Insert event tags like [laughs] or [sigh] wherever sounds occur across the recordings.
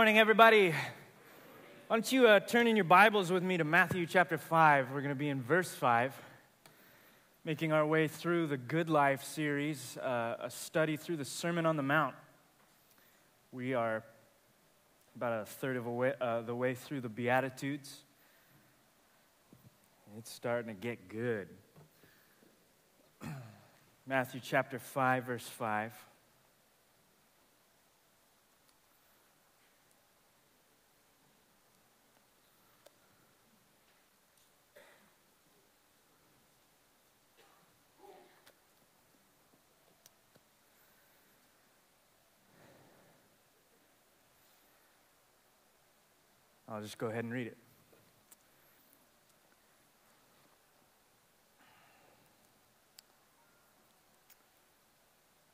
morning, everybody. Why don't you uh, turn in your Bibles with me to Matthew chapter 5? We're going to be in verse 5, making our way through the Good Life series, uh, a study through the Sermon on the Mount. We are about a third of a way, uh, the way through the Beatitudes. It's starting to get good. [clears throat] Matthew chapter 5, verse 5. I'll just go ahead and read it.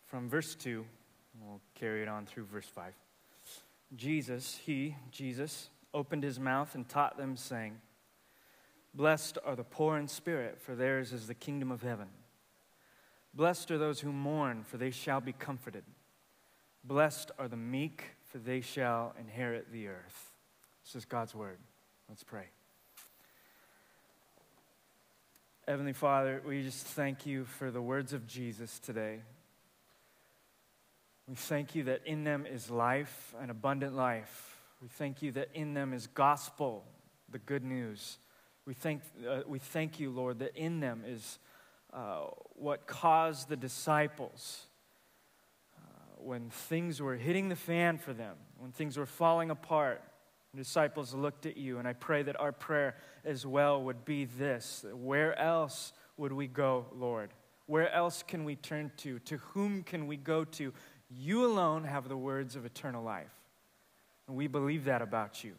From verse 2, we'll carry it on through verse 5. Jesus, he, Jesus, opened his mouth and taught them, saying, Blessed are the poor in spirit, for theirs is the kingdom of heaven. Blessed are those who mourn, for they shall be comforted. Blessed are the meek, for they shall inherit the earth. This is God's word. Let's pray. Heavenly Father, we just thank you for the words of Jesus today. We thank you that in them is life, an abundant life. We thank you that in them is gospel, the good news. We thank, uh, we thank you, Lord, that in them is uh, what caused the disciples uh, when things were hitting the fan for them, when things were falling apart disciples looked at you, and I pray that our prayer as well would be this Where else would we go, Lord? Where else can we turn to? To whom can we go to? You alone have the words of eternal life. And we believe that about you.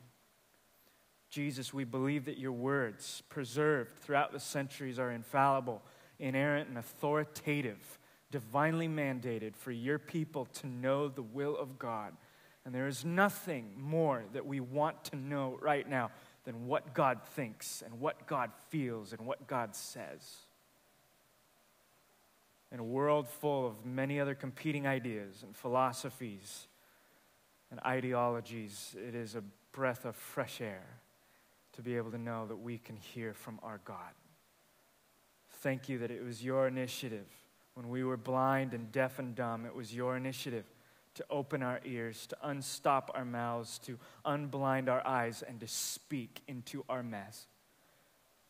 Jesus, we believe that your words, preserved throughout the centuries, are infallible, inerrant, and authoritative, divinely mandated for your people to know the will of God and there is nothing more that we want to know right now than what God thinks and what God feels and what God says. In a world full of many other competing ideas and philosophies and ideologies, it is a breath of fresh air to be able to know that we can hear from our God. Thank you that it was your initiative. When we were blind and deaf and dumb, it was your initiative to open our ears, to unstop our mouths, to unblind our eyes, and to speak into our mess.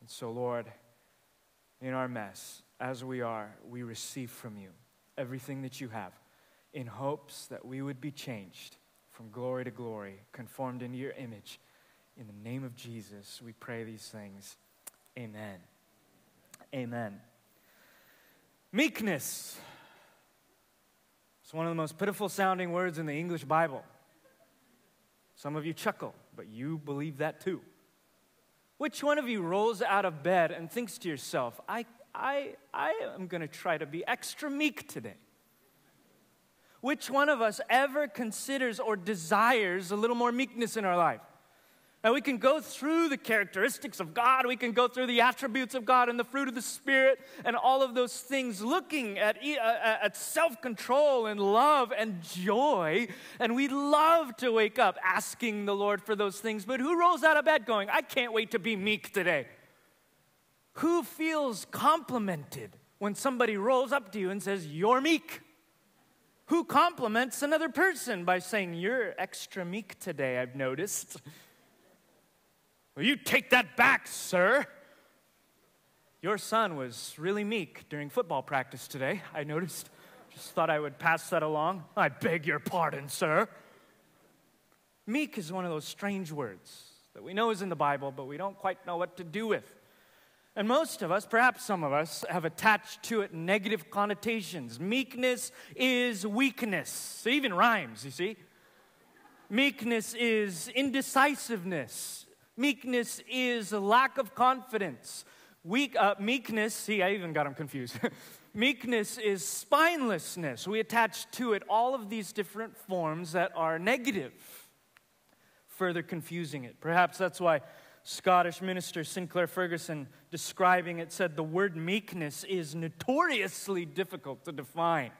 And so, Lord, in our mess, as we are, we receive from you everything that you have in hopes that we would be changed from glory to glory, conformed into your image. In the name of Jesus, we pray these things. Amen. Amen. Meekness. It's one of the most pitiful sounding words in the English Bible. Some of you chuckle, but you believe that too. Which one of you rolls out of bed and thinks to yourself, I, I, I am going to try to be extra meek today? Which one of us ever considers or desires a little more meekness in our life? And we can go through the characteristics of God, we can go through the attributes of God and the fruit of the Spirit and all of those things, looking at, uh, at self control and love and joy. And we love to wake up asking the Lord for those things. But who rolls out of bed going, I can't wait to be meek today? Who feels complimented when somebody rolls up to you and says, You're meek? Who compliments another person by saying, You're extra meek today, I've noticed? [laughs] Will you take that back, sir? Your son was really meek during football practice today, I noticed. Just thought I would pass that along. I beg your pardon, sir. Meek is one of those strange words that we know is in the Bible, but we don't quite know what to do with. And most of us, perhaps some of us, have attached to it negative connotations. Meekness is weakness. It even rhymes, you see. Meekness is indecisiveness. Meekness is a lack of confidence. Weak, uh, meekness, see, I even got them confused. [laughs] meekness is spinelessness. We attach to it all of these different forms that are negative, further confusing it. Perhaps that's why Scottish minister Sinclair Ferguson, describing it, said the word meekness is notoriously difficult to define.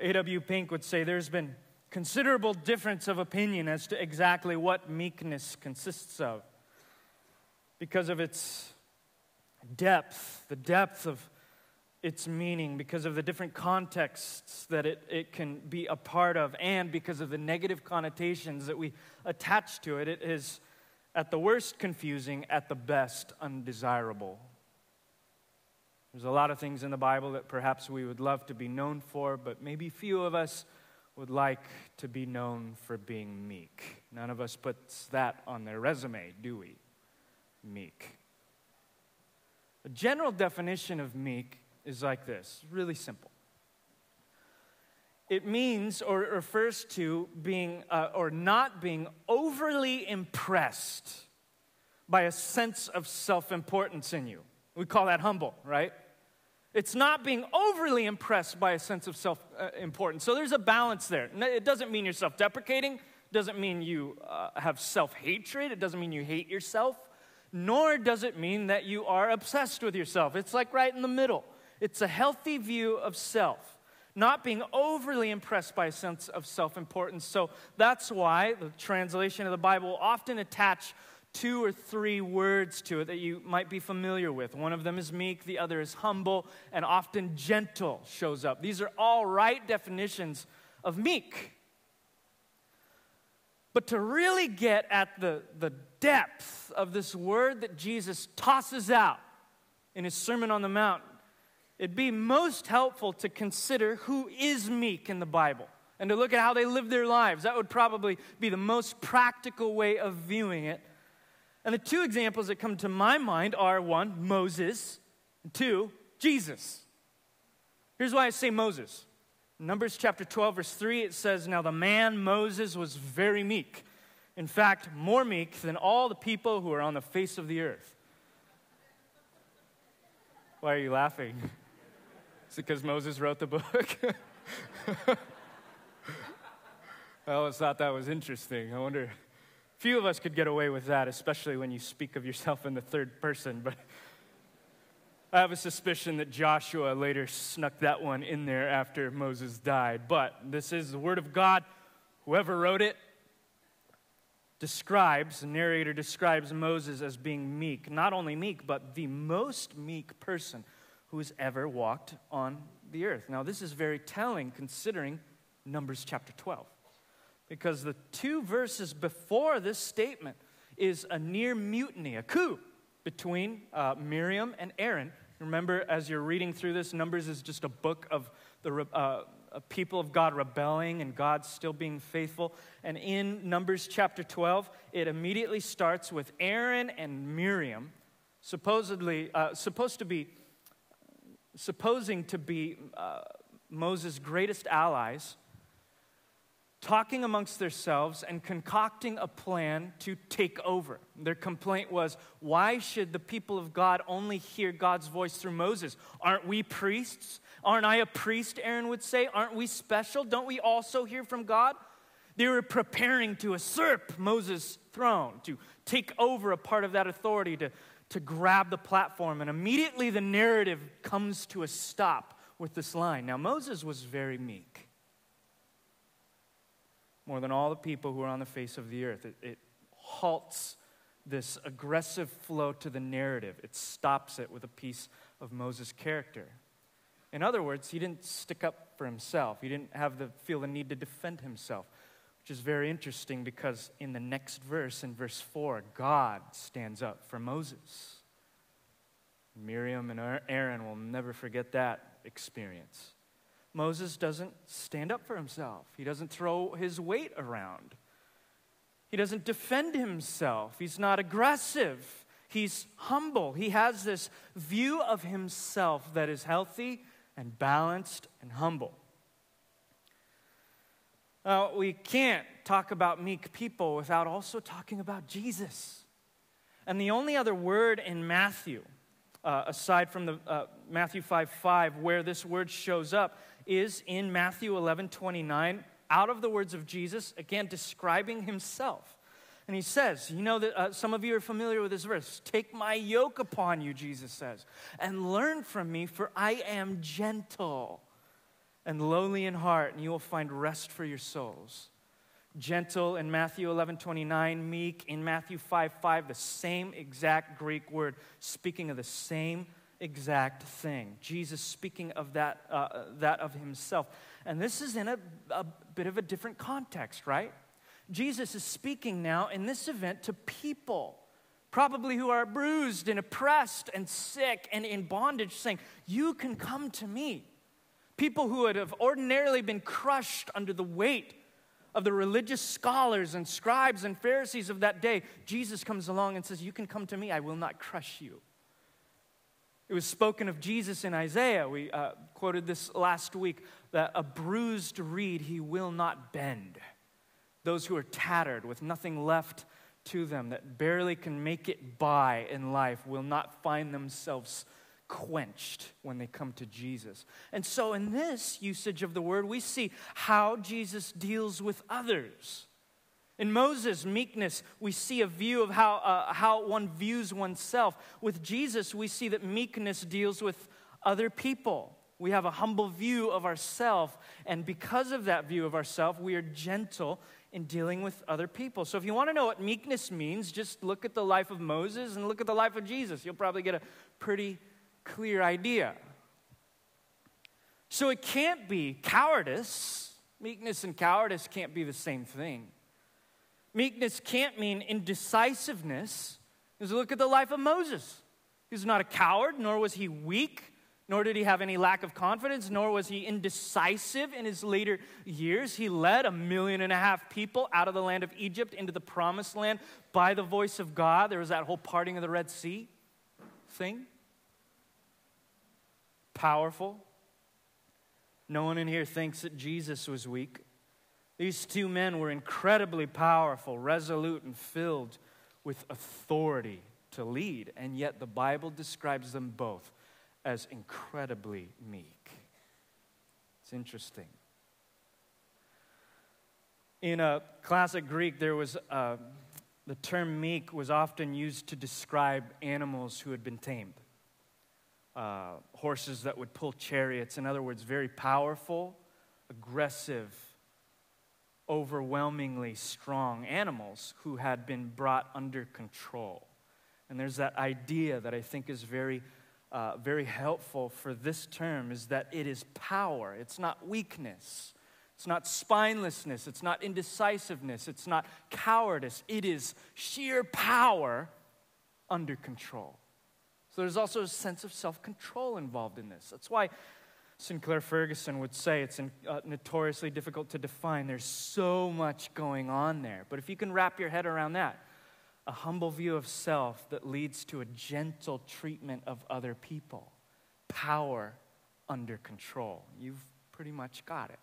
A.W. Pink would say there's been considerable difference of opinion as to exactly what meekness consists of because of its depth, the depth of its meaning, because of the different contexts that it, it can be a part of, and because of the negative connotations that we attach to it. It is, at the worst, confusing, at the best, undesirable. There's a lot of things in the Bible that perhaps we would love to be known for, but maybe few of us would like to be known for being meek. None of us puts that on their resume, do we? Meek. A general definition of meek is like this really simple. It means or it refers to being uh, or not being overly impressed by a sense of self importance in you. We call that humble, right? It's not being overly impressed by a sense of self uh, importance. So there's a balance there. It doesn't mean you're self deprecating, doesn't mean you uh, have self hatred, it doesn't mean you hate yourself, nor does it mean that you are obsessed with yourself. It's like right in the middle. It's a healthy view of self, not being overly impressed by a sense of self importance. So that's why the translation of the Bible often attach two or three words to it that you might be familiar with. One of them is meek, the other is humble, and often gentle shows up. These are all right definitions of meek. But to really get at the, the depth of this word that Jesus tosses out in his Sermon on the Mount, it'd be most helpful to consider who is meek in the Bible and to look at how they live their lives. That would probably be the most practical way of viewing it. And the two examples that come to my mind are one, Moses, and two, Jesus. Here's why I say Moses. Numbers chapter 12, verse 3, it says, Now the man Moses was very meek. In fact, more meek than all the people who are on the face of the earth. Why are you laughing? [laughs] Is it because Moses wrote the book? [laughs] I always thought that was interesting. I wonder Few of us could get away with that, especially when you speak of yourself in the third person. But I have a suspicion that Joshua later snuck that one in there after Moses died. But this is the Word of God. Whoever wrote it describes, the narrator describes Moses as being meek. Not only meek, but the most meek person who has ever walked on the earth. Now, this is very telling considering Numbers chapter 12 because the two verses before this statement is a near mutiny, a coup between uh, Miriam and Aaron. Remember, as you're reading through this, Numbers is just a book of the uh, people of God rebelling and God still being faithful. And in Numbers chapter 12, it immediately starts with Aaron and Miriam, supposedly uh, supposed to be, supposing to be uh, Moses' greatest allies talking amongst themselves and concocting a plan to take over. Their complaint was, Why should the people of God only hear God's voice through Moses? Aren't we priests? Aren't I a priest? Aaron would say. Aren't we special? Don't we also hear from God? They were preparing to usurp Moses' throne, to take over a part of that authority, to, to grab the platform. And immediately the narrative comes to a stop with this line. Now, Moses was very meek more than all the people who are on the face of the earth. It, it halts this aggressive flow to the narrative, it stops it with a piece of Moses' character. In other words, he didn't stick up for himself. He didn't have the feel the need to defend himself, which is very interesting because in the next verse, in verse 4, God stands up for Moses. Miriam and Aaron will never forget that experience. Moses doesn't stand up for himself, he doesn't throw his weight around, he doesn't defend himself, he's not aggressive. He's humble. He has this view of himself that is healthy and balanced and humble. We can't talk about meek people without also talking about Jesus. And the only other word in Matthew, uh, aside from the uh, Matthew 5 5, where this word shows up, is in Matthew 11 29, out of the words of Jesus, again describing himself. And he says, You know that uh, some of you are familiar with this verse. Take my yoke upon you, Jesus says, and learn from me, for I am gentle and lowly in heart, and you will find rest for your souls. Gentle in Matthew 11 29, meek in Matthew 5 5, the same exact Greek word, speaking of the same exact thing. Jesus speaking of that, uh, that of himself. And this is in a, a bit of a different context, right? Jesus is speaking now in this event to people, probably who are bruised and oppressed and sick and in bondage, saying, You can come to me. People who would have ordinarily been crushed under the weight of the religious scholars and scribes and Pharisees of that day, Jesus comes along and says, You can come to me, I will not crush you. It was spoken of Jesus in Isaiah. We uh, quoted this last week that a bruised reed he will not bend. Those who are tattered with nothing left to them, that barely can make it by in life, will not find themselves quenched when they come to Jesus. And so, in this usage of the word, we see how Jesus deals with others. In Moses' meekness, we see a view of how, uh, how one views oneself. With Jesus, we see that meekness deals with other people. We have a humble view of ourselves, and because of that view of ourselves, we are gentle in dealing with other people. So, if you want to know what meekness means, just look at the life of Moses and look at the life of Jesus. You'll probably get a pretty clear idea. So, it can't be cowardice. Meekness and cowardice can't be the same thing. Meekness can't mean indecisiveness. Because look at the life of Moses. He was not a coward, nor was he weak, nor did he have any lack of confidence, nor was he indecisive in his later years. He led a million and a half people out of the land of Egypt into the promised land by the voice of God. There was that whole parting of the Red Sea thing. Powerful. No one in here thinks that Jesus was weak. These two men were incredibly powerful, resolute, and filled with authority to lead, and yet the Bible describes them both as incredibly meek. It's interesting. In a classic Greek, there was uh, the term meek was often used to describe animals who had been tamed. Uh, horses that would pull chariots, in other words, very powerful, aggressive, overwhelmingly strong animals who had been brought under control. And there's that idea that I think is very, uh, very helpful for this term is that it is power, it's not weakness. It's not spinelessness. It's not indecisiveness. It's not cowardice. It is sheer power under control. So there's also a sense of self control involved in this. That's why Sinclair Ferguson would say it's uh, notoriously difficult to define. There's so much going on there. But if you can wrap your head around that, a humble view of self that leads to a gentle treatment of other people, power under control, you've pretty much got it.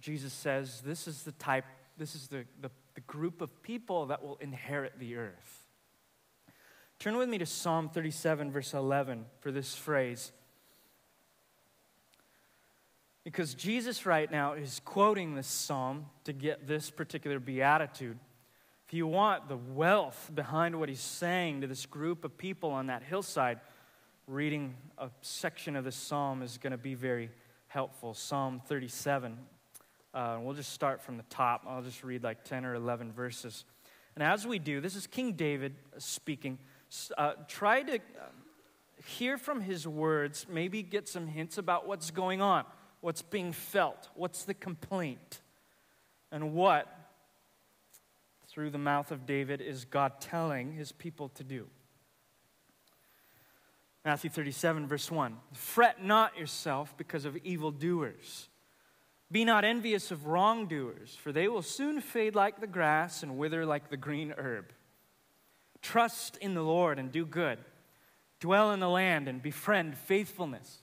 Jesus says this is the type, this is the, the, the group of people that will inherit the earth. Turn with me to Psalm 37, verse 11, for this phrase. Because Jesus, right now, is quoting this psalm to get this particular beatitude. If you want the wealth behind what he's saying to this group of people on that hillside, reading a section of this psalm is going to be very helpful. Psalm 37. Uh, we'll just start from the top. I'll just read like 10 or 11 verses. And as we do, this is King David speaking. Uh, try to hear from his words, maybe get some hints about what's going on what's being felt, what's the complaint, and what, through the mouth of David, is God telling his people to do. Matthew 37, verse 1 Fret not yourself because of evildoers. Be not envious of wrongdoers, for they will soon fade like the grass and wither like the green herb. Trust in the Lord and do good. Dwell in the land and befriend faithfulness.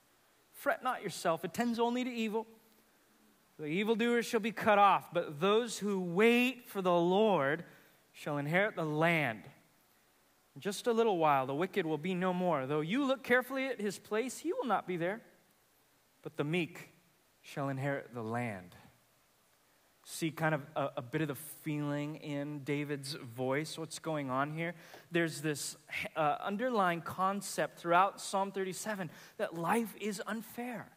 Fret not yourself, it tends only to evil. The evildoers shall be cut off, but those who wait for the Lord shall inherit the land. In just a little while, the wicked will be no more. Though you look carefully at his place, he will not be there, but the meek shall inherit the land. See kind of a, a, bit of the feeling in David's voice, what's going on here. There's this uh, underlying concept throughout Psalm 37 that life is unfair.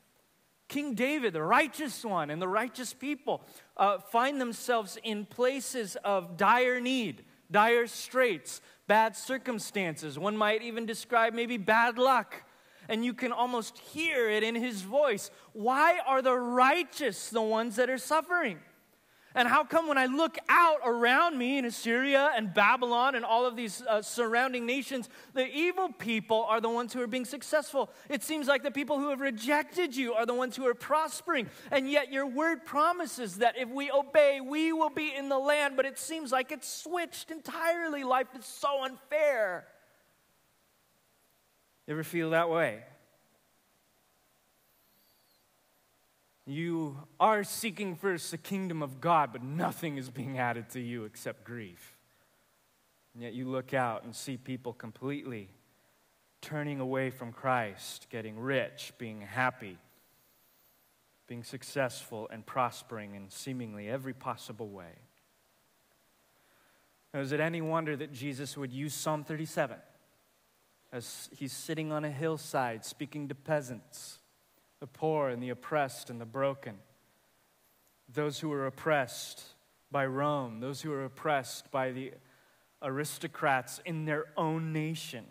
King David, the righteous one, and the righteous people uh, find themselves in places of dire need, dire straits, bad circumstances. One might even describe maybe bad luck. And you can almost hear it in his voice. Why are the righteous the ones that are suffering? And how come when I look out around me in Assyria and Babylon and all of these uh, surrounding nations, the evil people are the ones who are being successful? It seems like the people who have rejected you are the ones who are prospering. And yet your word promises that if we obey, we will be in the land. But it seems like it's switched entirely. Life is so unfair. You ever feel that way? You are seeking first the kingdom of God, but nothing is being added to you except grief. And yet you look out and see people completely turning away from Christ, getting rich, being happy, being successful, and prospering in seemingly every possible way. Now, is it any wonder that Jesus would use Psalm 37 as he's sitting on a hillside speaking to peasants? The poor and the oppressed and the broken, those who were oppressed by Rome, those who were oppressed by the aristocrats in their own nation,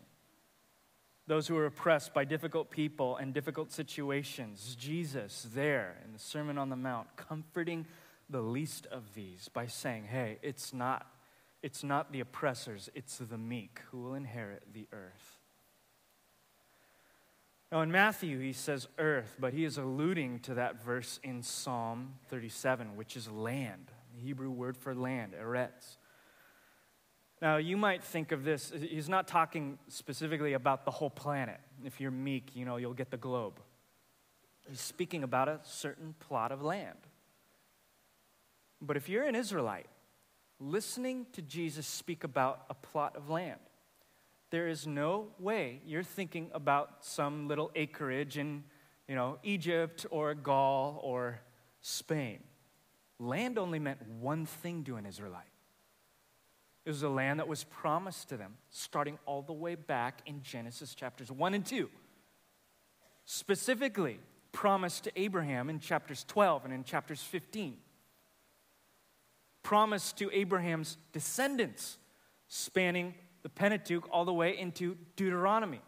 those who were oppressed by difficult people and difficult situations. Jesus, there in the Sermon on the Mount, comforting the least of these by saying, Hey, it's not, it's not the oppressors, it's the meek who will inherit the earth. Now, in Matthew, he says earth, but he is alluding to that verse in Psalm 37, which is land, the Hebrew word for land, eretz. Now, you might think of this, he's not talking specifically about the whole planet. If you're meek, you know, you'll get the globe. He's speaking about a certain plot of land. But if you're an Israelite, listening to Jesus speak about a plot of land, there is no way you're thinking about some little acreage in, you know, Egypt or Gaul or Spain. Land only meant one thing to an Israelite. It was a land that was promised to them, starting all the way back in Genesis chapters 1 and 2. Specifically, promised to Abraham in chapters 12 and in chapters 15. Promised to Abraham's descendants, spanning the Pentateuch all the way into Deuteronomy.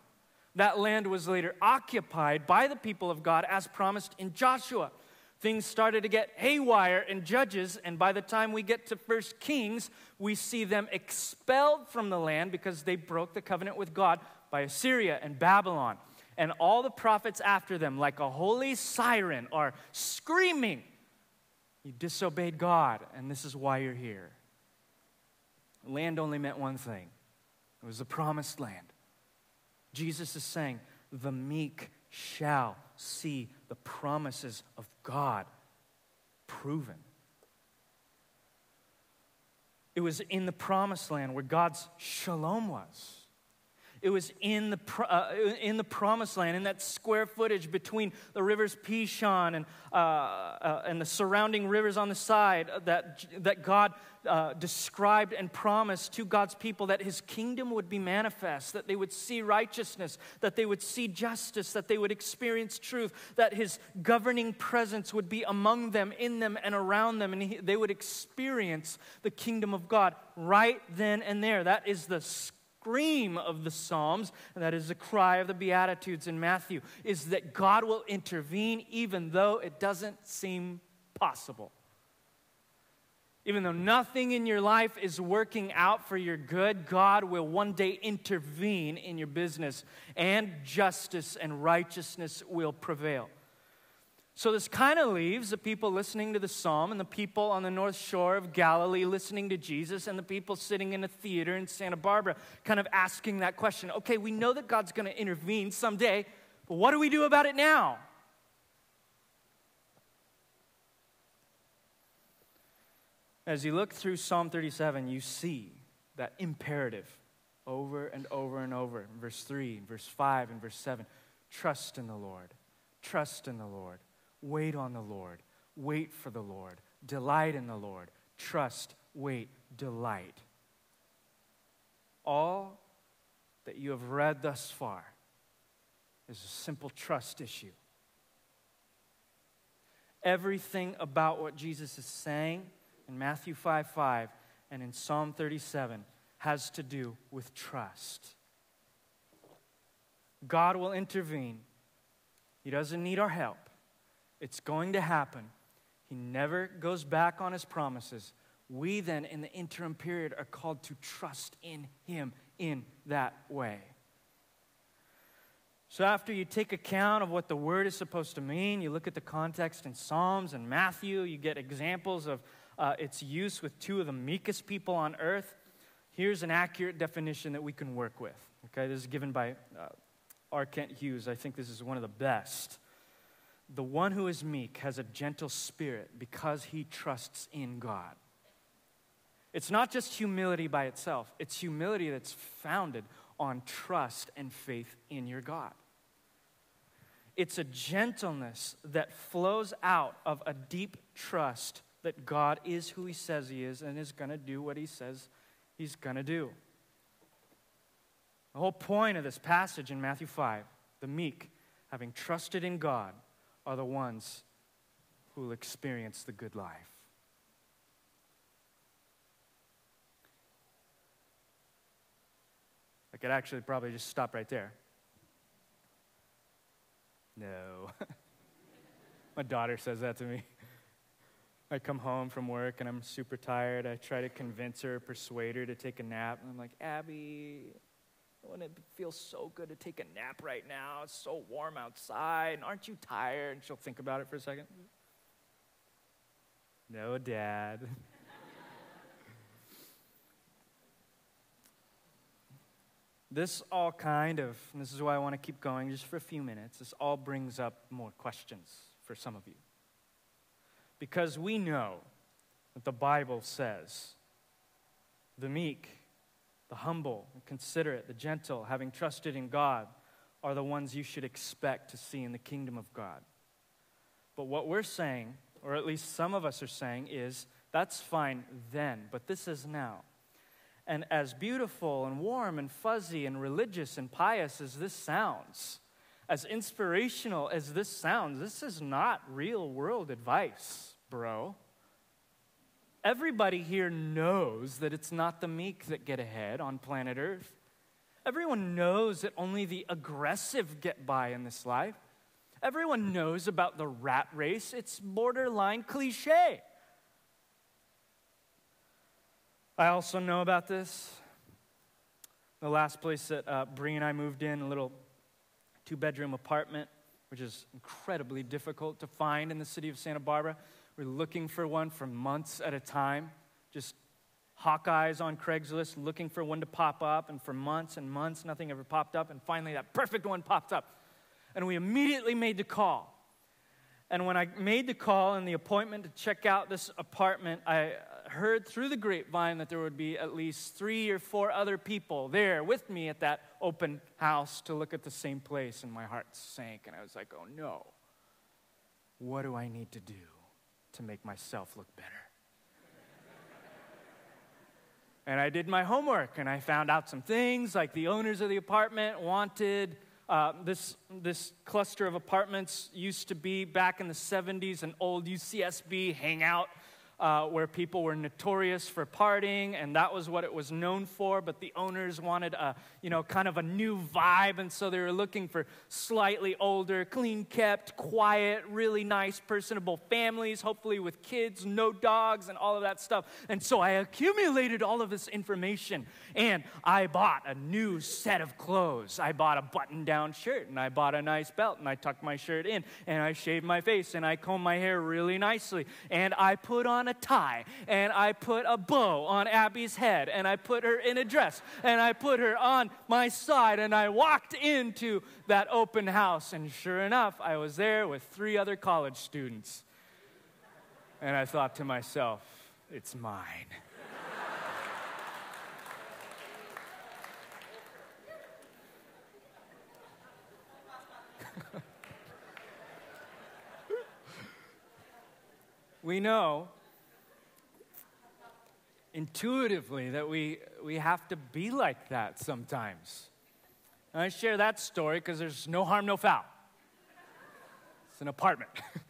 That land was later occupied by the people of God as promised in Joshua. Things started to get haywire in Judges, and by the time we get to First Kings, we see them expelled from the land because they broke the covenant with God by Assyria and Babylon. And all the prophets after them, like a holy siren, are screaming, You disobeyed God, and this is why you're here. Land only meant one thing it was the promised land. Jesus is saying, the meek shall see the promises of God proven. It was in the promised land where God's shalom was. It was in the, uh, in the promised land, in that square footage between the rivers Pishon and, uh, uh, and the surrounding rivers on the side that, that God uh, described and promised to God's people that his kingdom would be manifest, that they would see righteousness, that they would see justice, that they would experience truth, that his governing presence would be among them, in them, and around them, and he, they would experience the kingdom of God right then and there. That is the scream of the Psalms, and that is the cry of the Beatitudes in Matthew, is that God will intervene even though it doesn't seem possible. Even though nothing in your life is working out for your good, God will one day intervene in your business, and justice and righteousness will prevail. So, this kind of leaves the people listening to the psalm and the people on the north shore of Galilee listening to Jesus and the people sitting in a theater in Santa Barbara kind of asking that question okay, we know that God's going to intervene someday, but what do we do about it now? As you look through Psalm 37, you see that imperative over and over and over in verse 3, verse 5, and verse 7. Trust in the Lord. Trust in the Lord. Wait on the Lord. Wait for the Lord. Delight in the Lord. Trust, wait, delight. All that you have read thus far is a simple trust issue. Everything about what Jesus is saying in Matthew 5 5 and in Psalm 37 has to do with trust. God will intervene. He doesn't need our help. It's going to happen. He never goes back on his promises. We then, in the interim period, are called to trust in him in that way. So, after you take account of what the word is supposed to mean, you look at the context in Psalms and Matthew, you get examples of uh, its use with two of the meekest people on earth. Here's an accurate definition that we can work with. Okay, this is given by uh, R. Kent Hughes. I think this is one of the best. The one who is meek has a gentle spirit because he trusts in God. It's not just humility by itself, it's humility that's founded on trust and faith in your God. It's a gentleness that flows out of a deep trust that God is who He says He is and is going to do what He says He's going to do. The whole point of this passage in Matthew 5 the meek, having trusted in God, are the ones who will experience the good life. I could actually probably just stop right there. No. [laughs] My daughter says that to me. I come home from work and I'm super tired. I try to convince her, persuade her to take a nap. And I'm like, Abby, wouldn't it feel so good to take a nap right now? It's so warm outside. And aren't you tired? And she'll think about it for a second. No, Dad. [laughs] This all kind of, this is why I want to keep going just for a few minutes, this all brings up more questions for some of you. Because we know that the Bible says the meek, the humble, the considerate, the gentle, having trusted in God, are the ones you should expect to see in the kingdom of God. But what we're saying, or at least some of us are saying, is that's fine then, but this is now. And as beautiful and warm and fuzzy and religious and pious as this sounds, as inspirational as this sounds, this is not real world advice, bro. Everybody here knows that it's not the meek that get ahead on planet Earth. Everyone knows that only the aggressive get by in this life. Everyone knows about the rat race. It's borderline cliche. I also know about this. The last place that uh, Bree and I moved in, a little two bedroom apartment, which is incredibly difficult to find in the city of Santa Barbara. We're looking for one for months at a time, just Hawkeyes on Craigslist, looking for one to pop up, and for months and months, nothing ever popped up. And finally, that perfect one popped up. And we immediately made the call. And when I made the call and the appointment to check out this apartment, I heard through the grapevine that there would be at least three or four other people there with me at that open house to look at the same place, and my heart sank. And I was like, oh no, what do I need to do to make myself look better? and I did my homework and I found out some things like the owners of the apartment wanted. Uh, this, this cluster of apartments used to be back in the 70s an old UCSB hangout uh, where people were notorious for partying, and that was what it was known for. But the owners wanted a, you know, kind of a new vibe, and so they were looking for slightly older, clean kept, quiet, really nice, personable families, hopefully with kids, no dogs, and all of that stuff. And so I accumulated all of this information, and I bought a new set of clothes. I bought a button down shirt, and I bought a nice belt, and I tucked my shirt in, and I shaved my face, and I combed my hair really nicely, and I put on on a tie, and I put a bow on Abby's head, and I put her in a dress, and I put her on my side, and I walked into that open house, and sure enough, I was there with three other college students. And I thought to myself, it's mine. [laughs] we know intuitively that we, we have to be like that sometimes. And I share that story because there's no harm, no foul. It's an apartment. [laughs]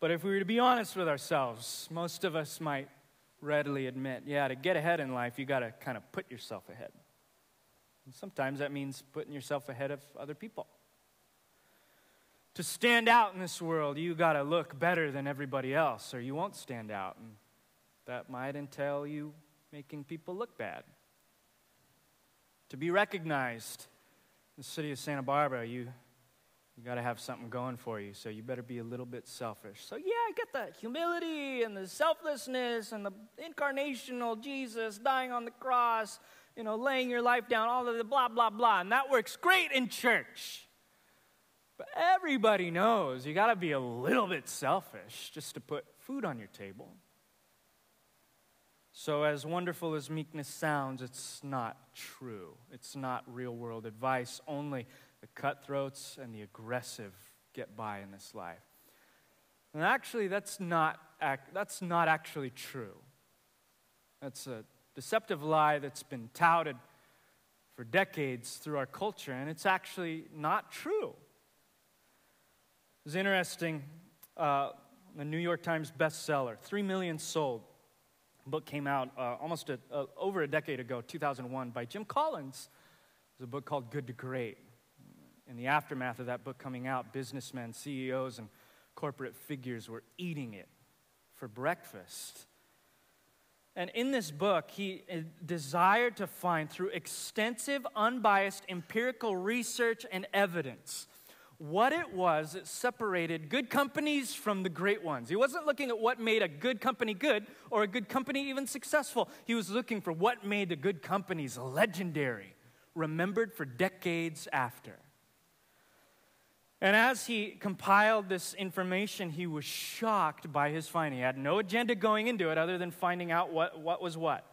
but if we were to be honest with ourselves, most of us might readily admit yeah, to get ahead in life, you got to kind of put yourself ahead. And sometimes that means putting yourself ahead of other people. To stand out in this world, you got to look better than everybody else, or you won't stand out. And that might entail you making people look bad. To be recognized in the city of Santa Barbara, you, you got to have something going for you, so you better be a little bit selfish. So, yeah, I get the humility and the selflessness and the incarnational Jesus dying on the cross, you know, laying your life down, all of the blah, blah, blah. And that works great in church. But everybody knows you got to be a little bit selfish just to put food on your table. So, as wonderful as meekness sounds, it's not true. It's not real world advice. Only the cutthroats and the aggressive get by in this life. And actually, that's not, that's not actually true. That's a deceptive lie that's been touted for decades through our culture, and it's actually not true. It's interesting. Uh, the New York Times bestseller, 3 million sold. Book came out uh, almost a, over a decade ago, 2001, by Jim Collins. It was a book called Good to Great. In the aftermath of that book coming out, businessmen, CEOs, and corporate figures were eating it for breakfast. And in this book, he uh, desired to find, through extensive, unbiased empirical research and evidence, what it was that separated good companies from the great ones. He wasn't looking at what made a good company good or a good company even successful. He was looking for what made the good companies legendary, remembered for decades after. And as he compiled this information, he was shocked by his finding. He had no agenda going into it other than finding out what, what was what.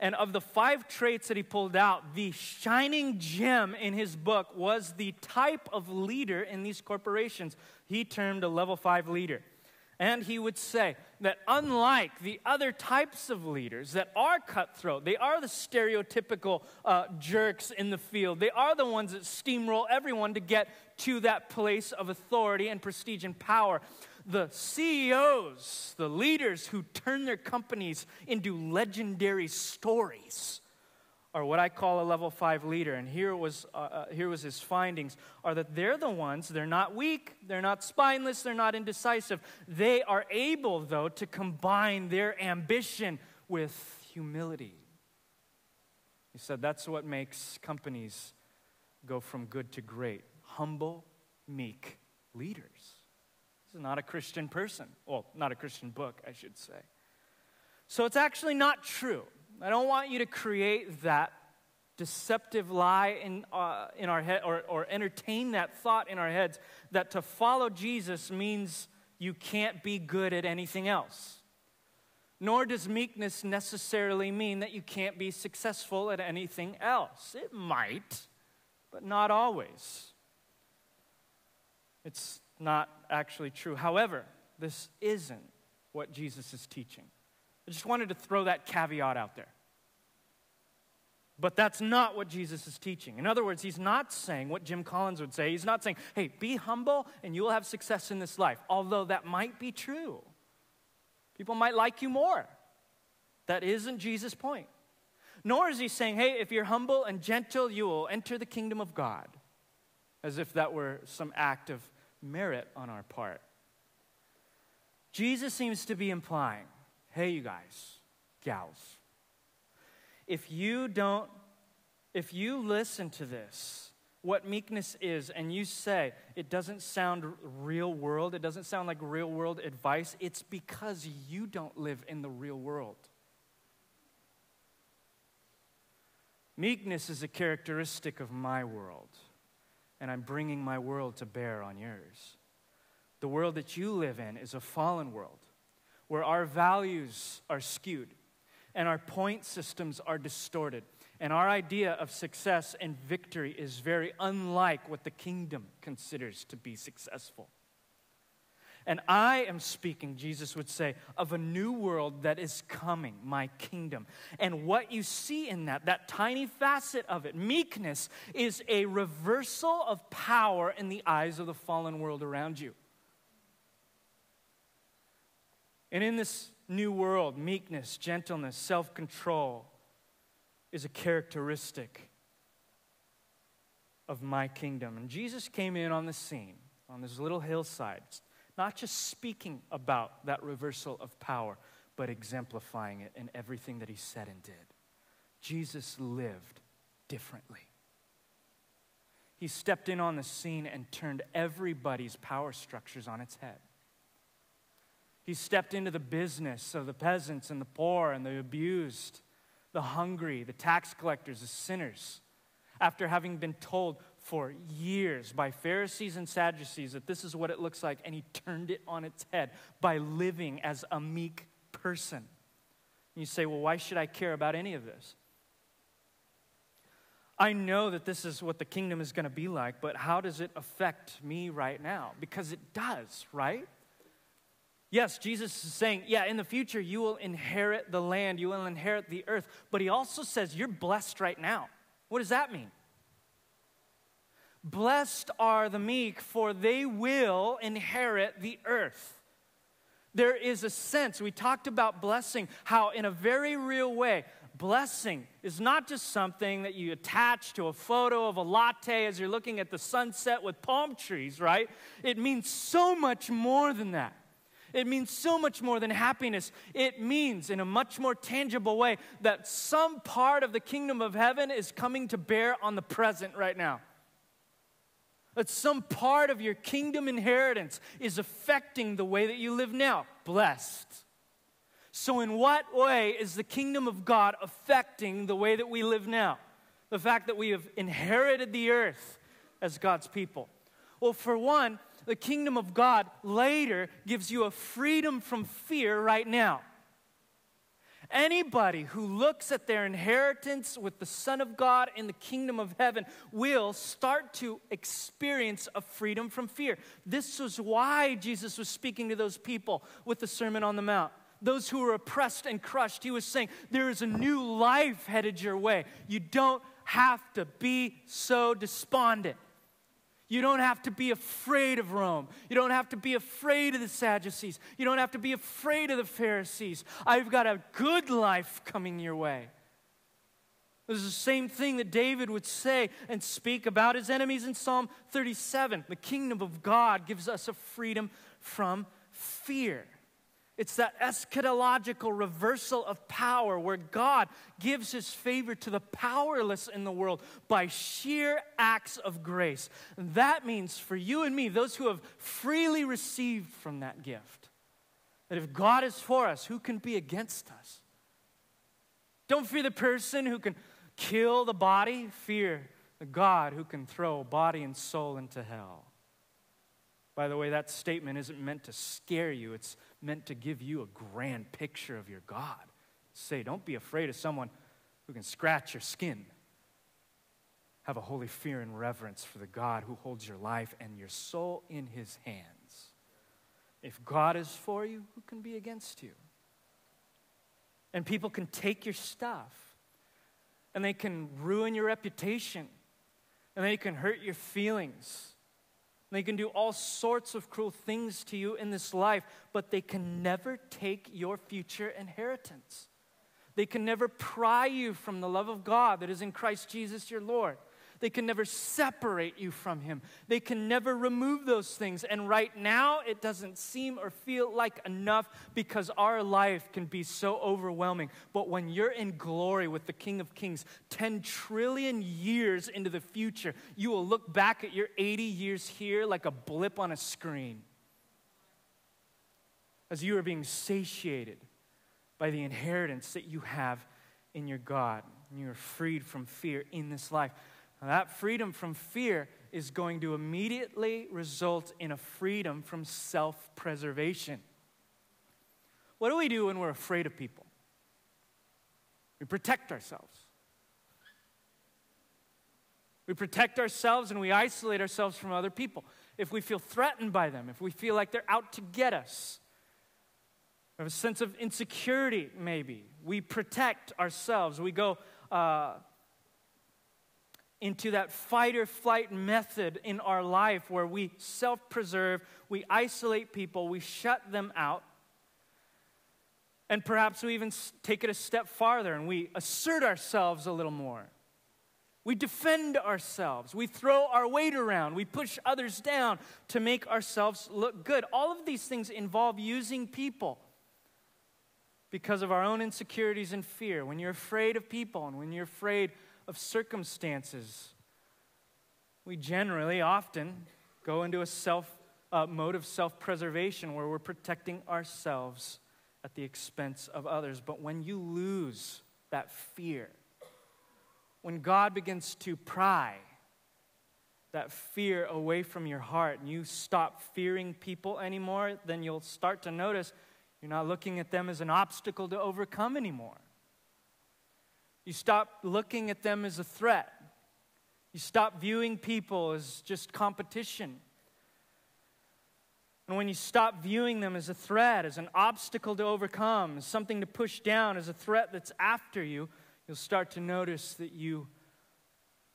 And of the five traits that he pulled out, the shining gem in his book was the type of leader in these corporations he termed a level five leader. And he would say that unlike the other types of leaders that are cutthroat, they are the stereotypical uh, jerks in the field. They are the ones that steamroll everyone to get to that place of authority and prestige and power the CEOs, the leaders who turn their companies into legendary stories, are what I call a level five leader. And here was, uh, uh, here was his findings are that they're the ones, they're not weak, they're not spineless, they're not indecisive. They are able, though, to combine their ambition with humility. He said that's what makes companies go from good to great humble, meek leaders. This is not a Christian person. Well, not a Christian book, I should say. So it's actually not true. I don't want you to create that deceptive lie in, uh, in our head or, or entertain that thought in our heads that to follow Jesus means you can't be good at anything else. Nor does meekness necessarily mean that you can't be successful at anything else. It might, but not always. It's not actually true. However, this isn't what Jesus is teaching. I just wanted to throw that caveat out there. But that's not what Jesus is teaching. In other words, he's not saying what Jim Collins would say. He's not saying, hey, be humble and you will have success in this life, although that might be true. People might like you more. That isn't Jesus' point. Nor is he saying, hey, if you're humble and gentle, you will enter the kingdom of God, as if that were some act of merit on our part. Jesus seems to be implying hey, you guys, gals, if you don't, if you listen to this, what meekness is, and you say it doesn't sound real world, it doesn't sound like real world advice, it's because you don't live in the real world. Meekness is a characteristic of my world and I'm bringing my world to bear on yours. The world that you live in is a fallen world, where our values are skewed and our point systems are distorted. And our idea of success and victory is very unlike what the kingdom considers to be successful. And I am speaking, Jesus would say, of a new world that is coming, my kingdom. And what you see in that, that tiny facet of it, meekness, is a reversal of power in the eyes of the fallen world around you. And in this new world, meekness, gentleness, self control is a characteristic of my kingdom. And Jesus came in on the scene on this little hillside, not just speaking about that reversal of power, but exemplifying it in everything that he said and did. Jesus lived differently. He stepped in on the scene and turned everybody's power structures on its head. He stepped into the business of the peasants and the poor and the abused, the hungry, the tax collectors, the sinners, after having been told for years by Pharisees and Sadducees that this is what it looks like, and he turned it on its head by living as a meek person. And you say, well, why should I care about any of this? I know that this is what the kingdom is going to be like, but how does it affect me right now? Because it does, right? Yes, Jesus is saying, yeah, in the future you will inherit the land, you will inherit the earth. But he also says, you're blessed right now. What does that mean? Blessed are the meek, for they will inherit the earth. There is a sense, we talked about blessing, how in a very real way, blessing is not just something that you attach to a photo of a latte as you're looking at the sunset with palm trees, right? It means so much more than that. It means so much more than happiness. It means, in a much more tangible way, that some part of the kingdom of heaven is coming to bear on the present right now. That some part of your kingdom inheritance is affecting the way that you live now. Blessed. So, in what way is the kingdom of God affecting the way that we live now? The fact that we have inherited the earth as God's people. Well, for one, the kingdom of God later gives you a freedom from fear right now. Anybody who looks at their inheritance with the Son of God in the kingdom of heaven will start to experience a freedom from fear. This was why Jesus was speaking to those people with the Sermon on the Mount. Those who were oppressed and crushed, he was saying, There is a new life headed your way. You don't have to be so despondent. You don't have to be afraid of Rome. You don't have to be afraid of the Sadducees. You don't have to be afraid of the Pharisees. I've got a good life coming your way. This is the same thing that David would say and speak about his enemies in Psalm 37. The kingdom of God gives us a freedom from fear. It's that eschatological reversal of power where God gives his favor to the powerless in the world by sheer acts of grace. That means for you and me, those who have freely received from that gift, that if God is for us, who can be against us? Don't fear the person who can kill the body, fear the God who can throw body and soul into hell. By the way, that statement isn't meant to scare you, it's meant to give you a grand picture of your God. Say, don't be afraid of someone who can scratch your skin. Have a holy fear and reverence for the God who holds your life and your soul in his hands. If God is for you, who can be against you? And people can take your stuff and they can ruin your reputation and they can hurt your feelings they can do all sorts of cruel things to you in this life, but they can never take your future inheritance. They can never pry you from the love of God that is in Christ Jesus your Lord. They can never separate you from Him. They can never remove those things. And right now, it doesn't seem or feel like enough because our life can be so overwhelming. But when you're in glory with the King of Kings, 10 trillion years into the future, you will look back at your 80 years here like a blip on a screen. As you are being satiated by the inheritance that you have in your God. And you are freed from fear in this life. Now, that freedom from fear is going to immediately result in a freedom from self preservation. What do we do when we're afraid of people? We protect ourselves. We protect ourselves and we isolate ourselves from other people. If we feel threatened by them, if we feel like they're out to get us, we have a sense of insecurity, maybe. We protect ourselves. We go uh, into that fight or flight method in our life where we self preserve, we isolate people, we shut them out. And perhaps we even take it a step farther and we assert ourselves a little more. We defend ourselves. We throw our weight around. We push others down to make ourselves look good. All of these things involve using people because of our own insecurities and fear. When you're afraid of people and when you're afraid of circumstances. We generally, often, go into a self uh, mode of self preservation where we're protecting ourselves at the expense of others. But when you lose that fear, when God begins to pry that fear away from your heart and you stop fearing people anymore, then you'll start to notice you're not looking at them as an obstacle to overcome anymore. You stop looking at them as a threat. You stop viewing people as just competition. And when you stop viewing them as a threat, as an obstacle to overcome, as something to push down, as a threat that's after you, you'll start to notice that you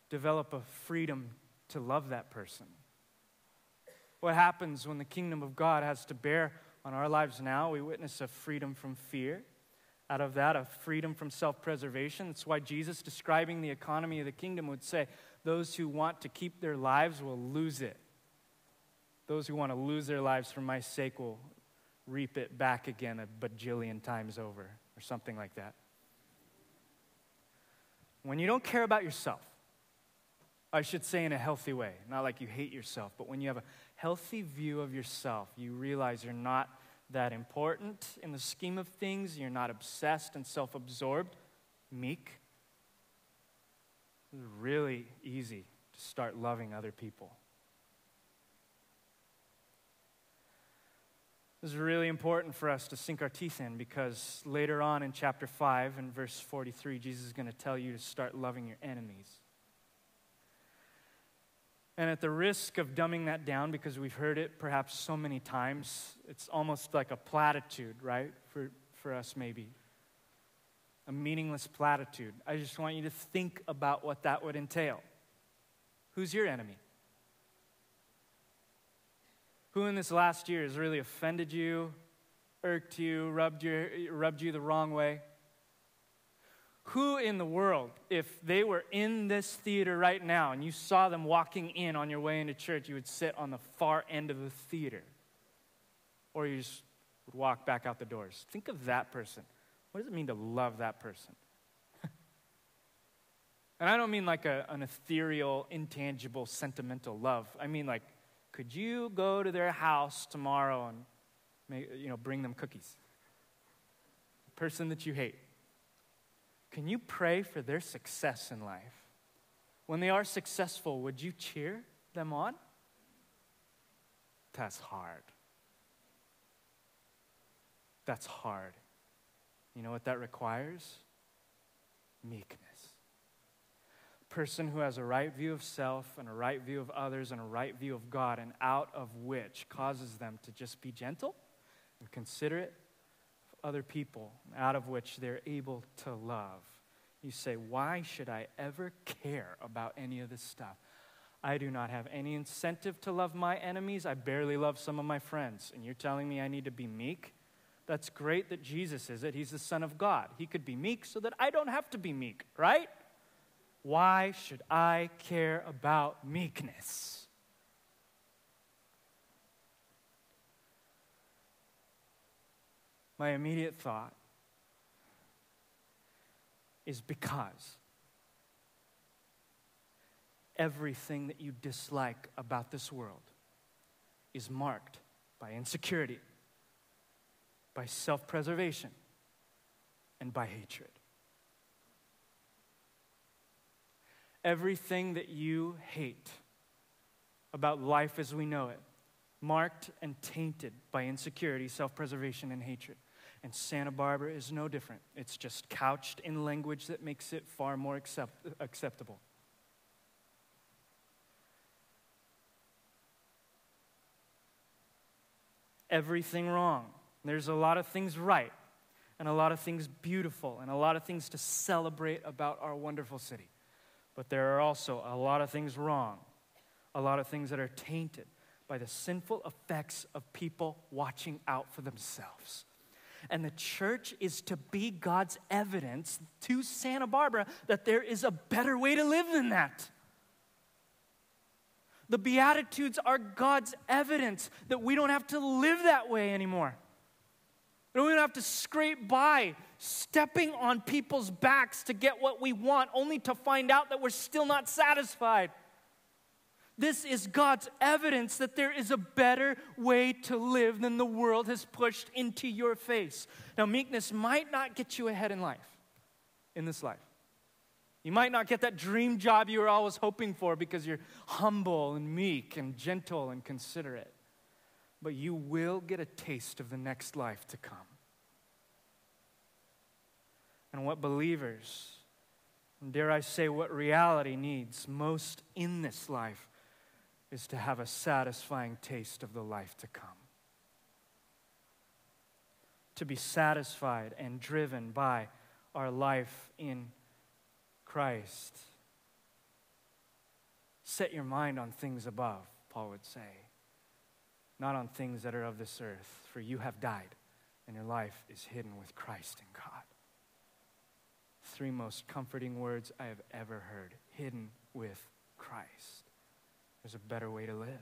develop a freedom to love that person. What happens when the kingdom of God has to bear on our lives now? We witness a freedom from fear out of that, a freedom from self preservation. That's why Jesus, describing the economy of the kingdom, would say, Those who want to keep their lives will lose it. Those who want to lose their lives for my sake will reap it back again a bajillion times over, or something like that. When you don't care about yourself, I should say in a healthy way, not like you hate yourself, but when you have a healthy view of yourself, you realize you're not that important in the scheme of things. You're not obsessed and self absorbed, meek. It's really easy to start loving other people. This is really important for us to sink our teeth in because later on in chapter 5 and verse 43, Jesus is going to tell you to start loving your enemies. And at the risk of dumbing that down, because we've heard it perhaps so many times, it's almost like a platitude, right? For, for us, maybe. A meaningless platitude. I just want you to think about what that would entail. Who's your enemy? Who in this last year has really offended you, irked you, rubbed, your, rubbed you the wrong way? Who in the world, if they were in this theater right now and you saw them walking in on your way into church, you would sit on the far end of the theater? Or you just would walk back out the doors? Think of that person. What does it mean to love that person? [laughs] and I don't mean like a, an ethereal, intangible, sentimental love. I mean like, could you go to their house tomorrow and make, you know, bring them cookies? The person that you hate. Can you pray for their success in life? When they are successful, would you cheer them on? That's hard. That's hard. You know what that requires? Meekness. A person who has a right view of self and a right view of others and a right view of God, and out of which causes them to just be gentle and considerate other people out of which they're able to love. You say, Why should I ever care about any of this stuff? I do not have any incentive to love my enemies. I barely love some of my friends. And you're telling me I need to be meek? That's great that Jesus is it. He's the Son of God. He could be meek so that I don't have to be meek, right? Why should I care about meekness? My immediate thought is because everything that you dislike about this world is marked by insecurity, by self preservation, and by hatred. Everything that you hate about life as we know it, marked and tainted by insecurity, self preservation, and hatred. And Santa Barbara is no different. It's just couched in language that makes it far more accept- acceptable. Everything wrong. There's a lot of things right, and a lot of things beautiful, and a lot of things to celebrate about our wonderful city. But there are also a lot of things wrong, a lot of things that are tainted by the sinful effects of people watching out for themselves. And the church is to be God's evidence to Santa Barbara that there is a better way to live than that. The Beatitudes are God's evidence that we don't have to live that way anymore. We don't have to scrape by, stepping on people's backs to get what we want, only to find out that we're still not satisfied. This is God's evidence that there is a better way to live than the world has pushed into your face. Now, meekness might not get you ahead in life, in this life. You might not get that dream job you were always hoping for because you're humble and meek and gentle and considerate. But you will get a taste of the next life to come. And what believers, and dare I say, what reality needs most in this life is to have a satisfying taste of the life to come. To be satisfied and driven by our life in Christ. Set your mind on things above, Paul would say, not on things that are of this earth, for you have died, and your life is hidden with Christ in God. Three most comforting words I have ever heard hidden with Christ. There's a better way to live.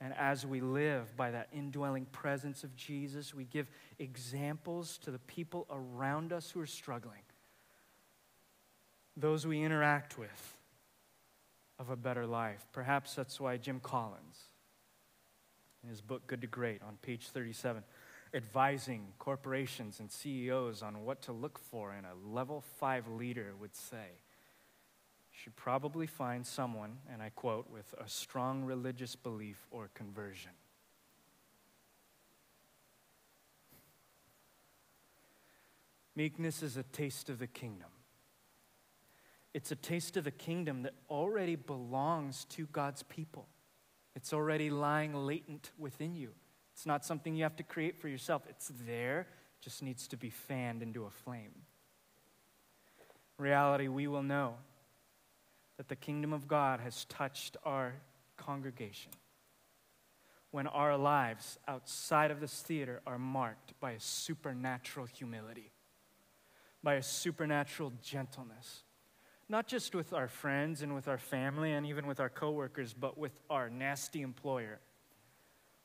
And as we live by that indwelling presence of Jesus, we give examples to the people around us who are struggling, those we interact with, of a better life. Perhaps that's why Jim Collins, in his book Good to Great, on page 37, advising corporations and CEOs on what to look for in a level five leader, would say should probably find someone, and I quote, with a strong religious belief or conversion. Meekness is a taste of the kingdom. It's a taste of the kingdom that already belongs to God's people. It's already lying latent within you. It's not something you have to create for yourself. It's there, just needs to be fanned into a flame. Reality, we will know that the kingdom of God has touched our congregation. When our lives outside of this theater are marked by a supernatural humility, by a supernatural gentleness, not just with our friends and with our family and even with our coworkers, but with our nasty employer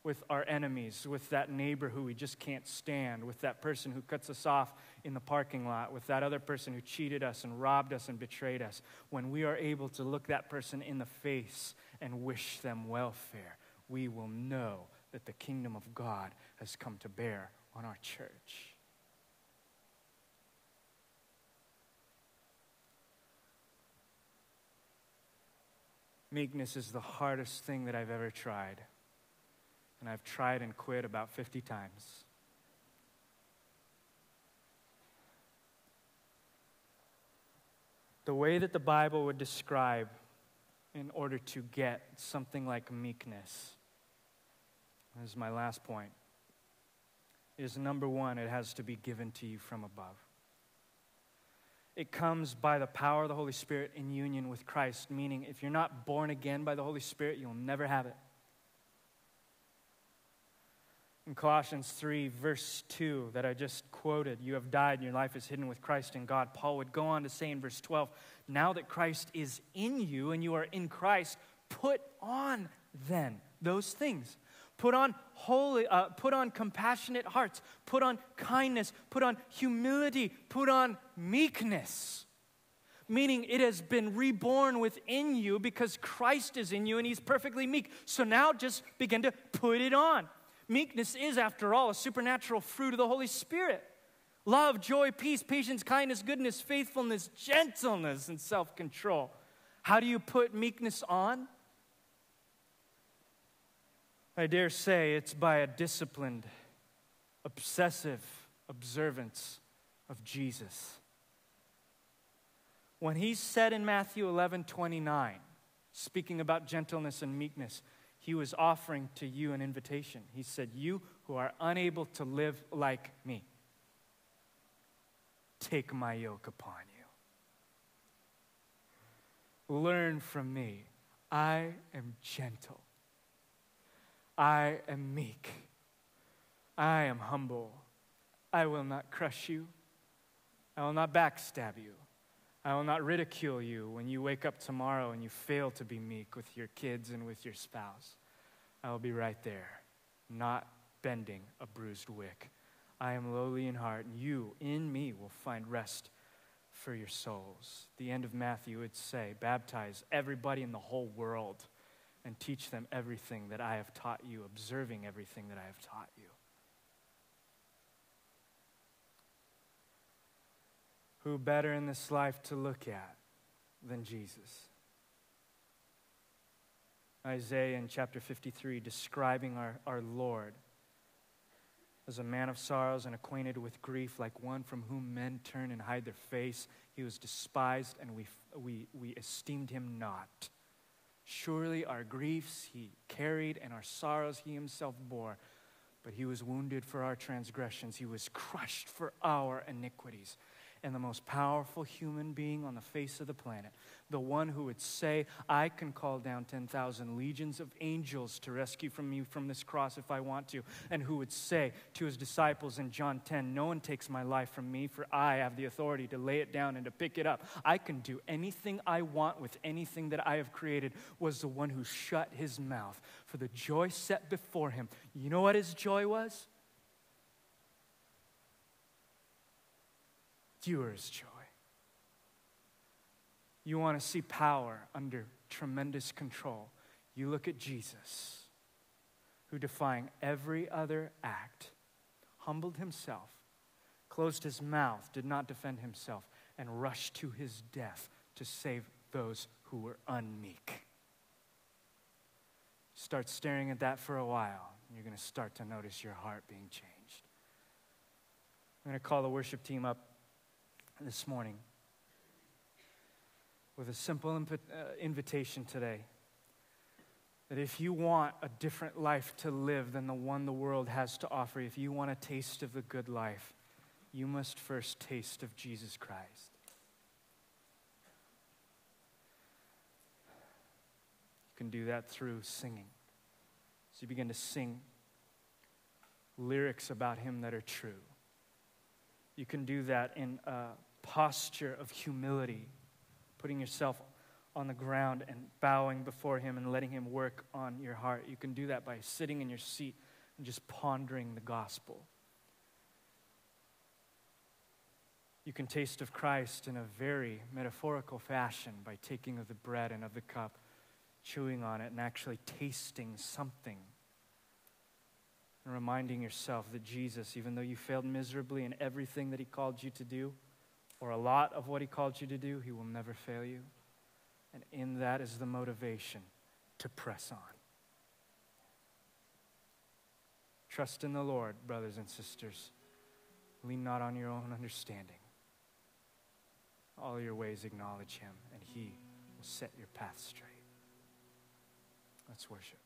with our enemies, with that neighbor who we just can't stand, with that person who cuts us off in the parking lot, with that other person who cheated us and robbed us and betrayed us, when we are able to look that person in the face and wish them welfare, we will know that the kingdom of God has come to bear on our church. Meekness is the hardest thing that I've ever tried and I've tried and quit about 50 times. The way that the Bible would describe in order to get something like meekness, this is my last point, is number one, it has to be given to you from above. It comes by the power of the Holy Spirit in union with Christ, meaning if you're not born again by the Holy Spirit, you'll never have it. In Colossians 3, verse 2, that I just quoted, you have died and your life is hidden with Christ in God. Paul would go on to say in verse 12, now that Christ is in you and you are in Christ, put on then those things. Put on holy, uh, put on compassionate hearts, put on kindness, put on humility, put on meekness. Meaning it has been reborn within you because Christ is in you and he's perfectly meek. So now just begin to put it on. Meekness is, after all, a supernatural fruit of the Holy Spirit love, joy, peace, patience, kindness, goodness, faithfulness, gentleness, and self control. How do you put meekness on? I dare say it's by a disciplined, obsessive, observance of Jesus. When he said in Matthew 11 29, speaking about gentleness and meekness, he was offering to you an invitation. He said, You who are unable to live like me, take my yoke upon you. Learn from me. I am gentle. I am meek. I am humble. I will not crush you. I will not backstab you. I will not ridicule you when you wake up tomorrow and you fail to be meek with your kids and with your spouse. I will be right there, not bending a bruised wick. I am lowly in heart, and you in me will find rest for your souls. The end of Matthew would say, Baptize everybody in the whole world and teach them everything that I have taught you, observing everything that I have taught you. Who better in this life to look at than Jesus? Isaiah in chapter 53, describing our, our Lord as a man of sorrows and acquainted with grief, like one from whom men turn and hide their face. He was despised, and we, we, we esteemed him not. Surely our griefs he carried, and our sorrows he himself bore. But he was wounded for our transgressions, he was crushed for our iniquities and the most powerful human being on the face of the planet, the one who would say, I can call down 10,000 legions of angels to rescue from me from this cross if I want to, and who would say to his disciples in John 10, No one takes my life from me, for I have the authority to lay it down and to pick it up. I can do anything I want with anything that I have created, was the one who shut his mouth for the joy set before him. You know what his joy was? Yours joy. You want to see power under tremendous control. You look at Jesus, who, defying every other act, humbled himself, closed his mouth, did not defend himself, and rushed to his death to save those who were unmeek. Start staring at that for a while, and you're going to start to notice your heart being changed. I'm going to call the worship team up this morning with a simple uh, invitation today that if you want a different life to live than the one the world has to offer, if you want a taste of the good life, you must first taste of Jesus Christ. You can do that through singing. So you begin to sing lyrics about Him that are true. You can do that in a posture of humility, putting yourself on the ground and bowing before Him and letting Him work on your heart. You can do that by sitting in your seat and just pondering the gospel. You can taste of Christ in a very metaphorical fashion by taking of the bread and of the cup, chewing on it, and actually tasting something and reminding yourself that Jesus, even though you failed miserably in everything that He called you to do, or a lot of what He called you to do, He will never fail you. And in that is the motivation to press on. Trust in the Lord, brothers and sisters. Lean not on your own understanding. All your ways acknowledge Him, and He will set your path straight. Let's worship.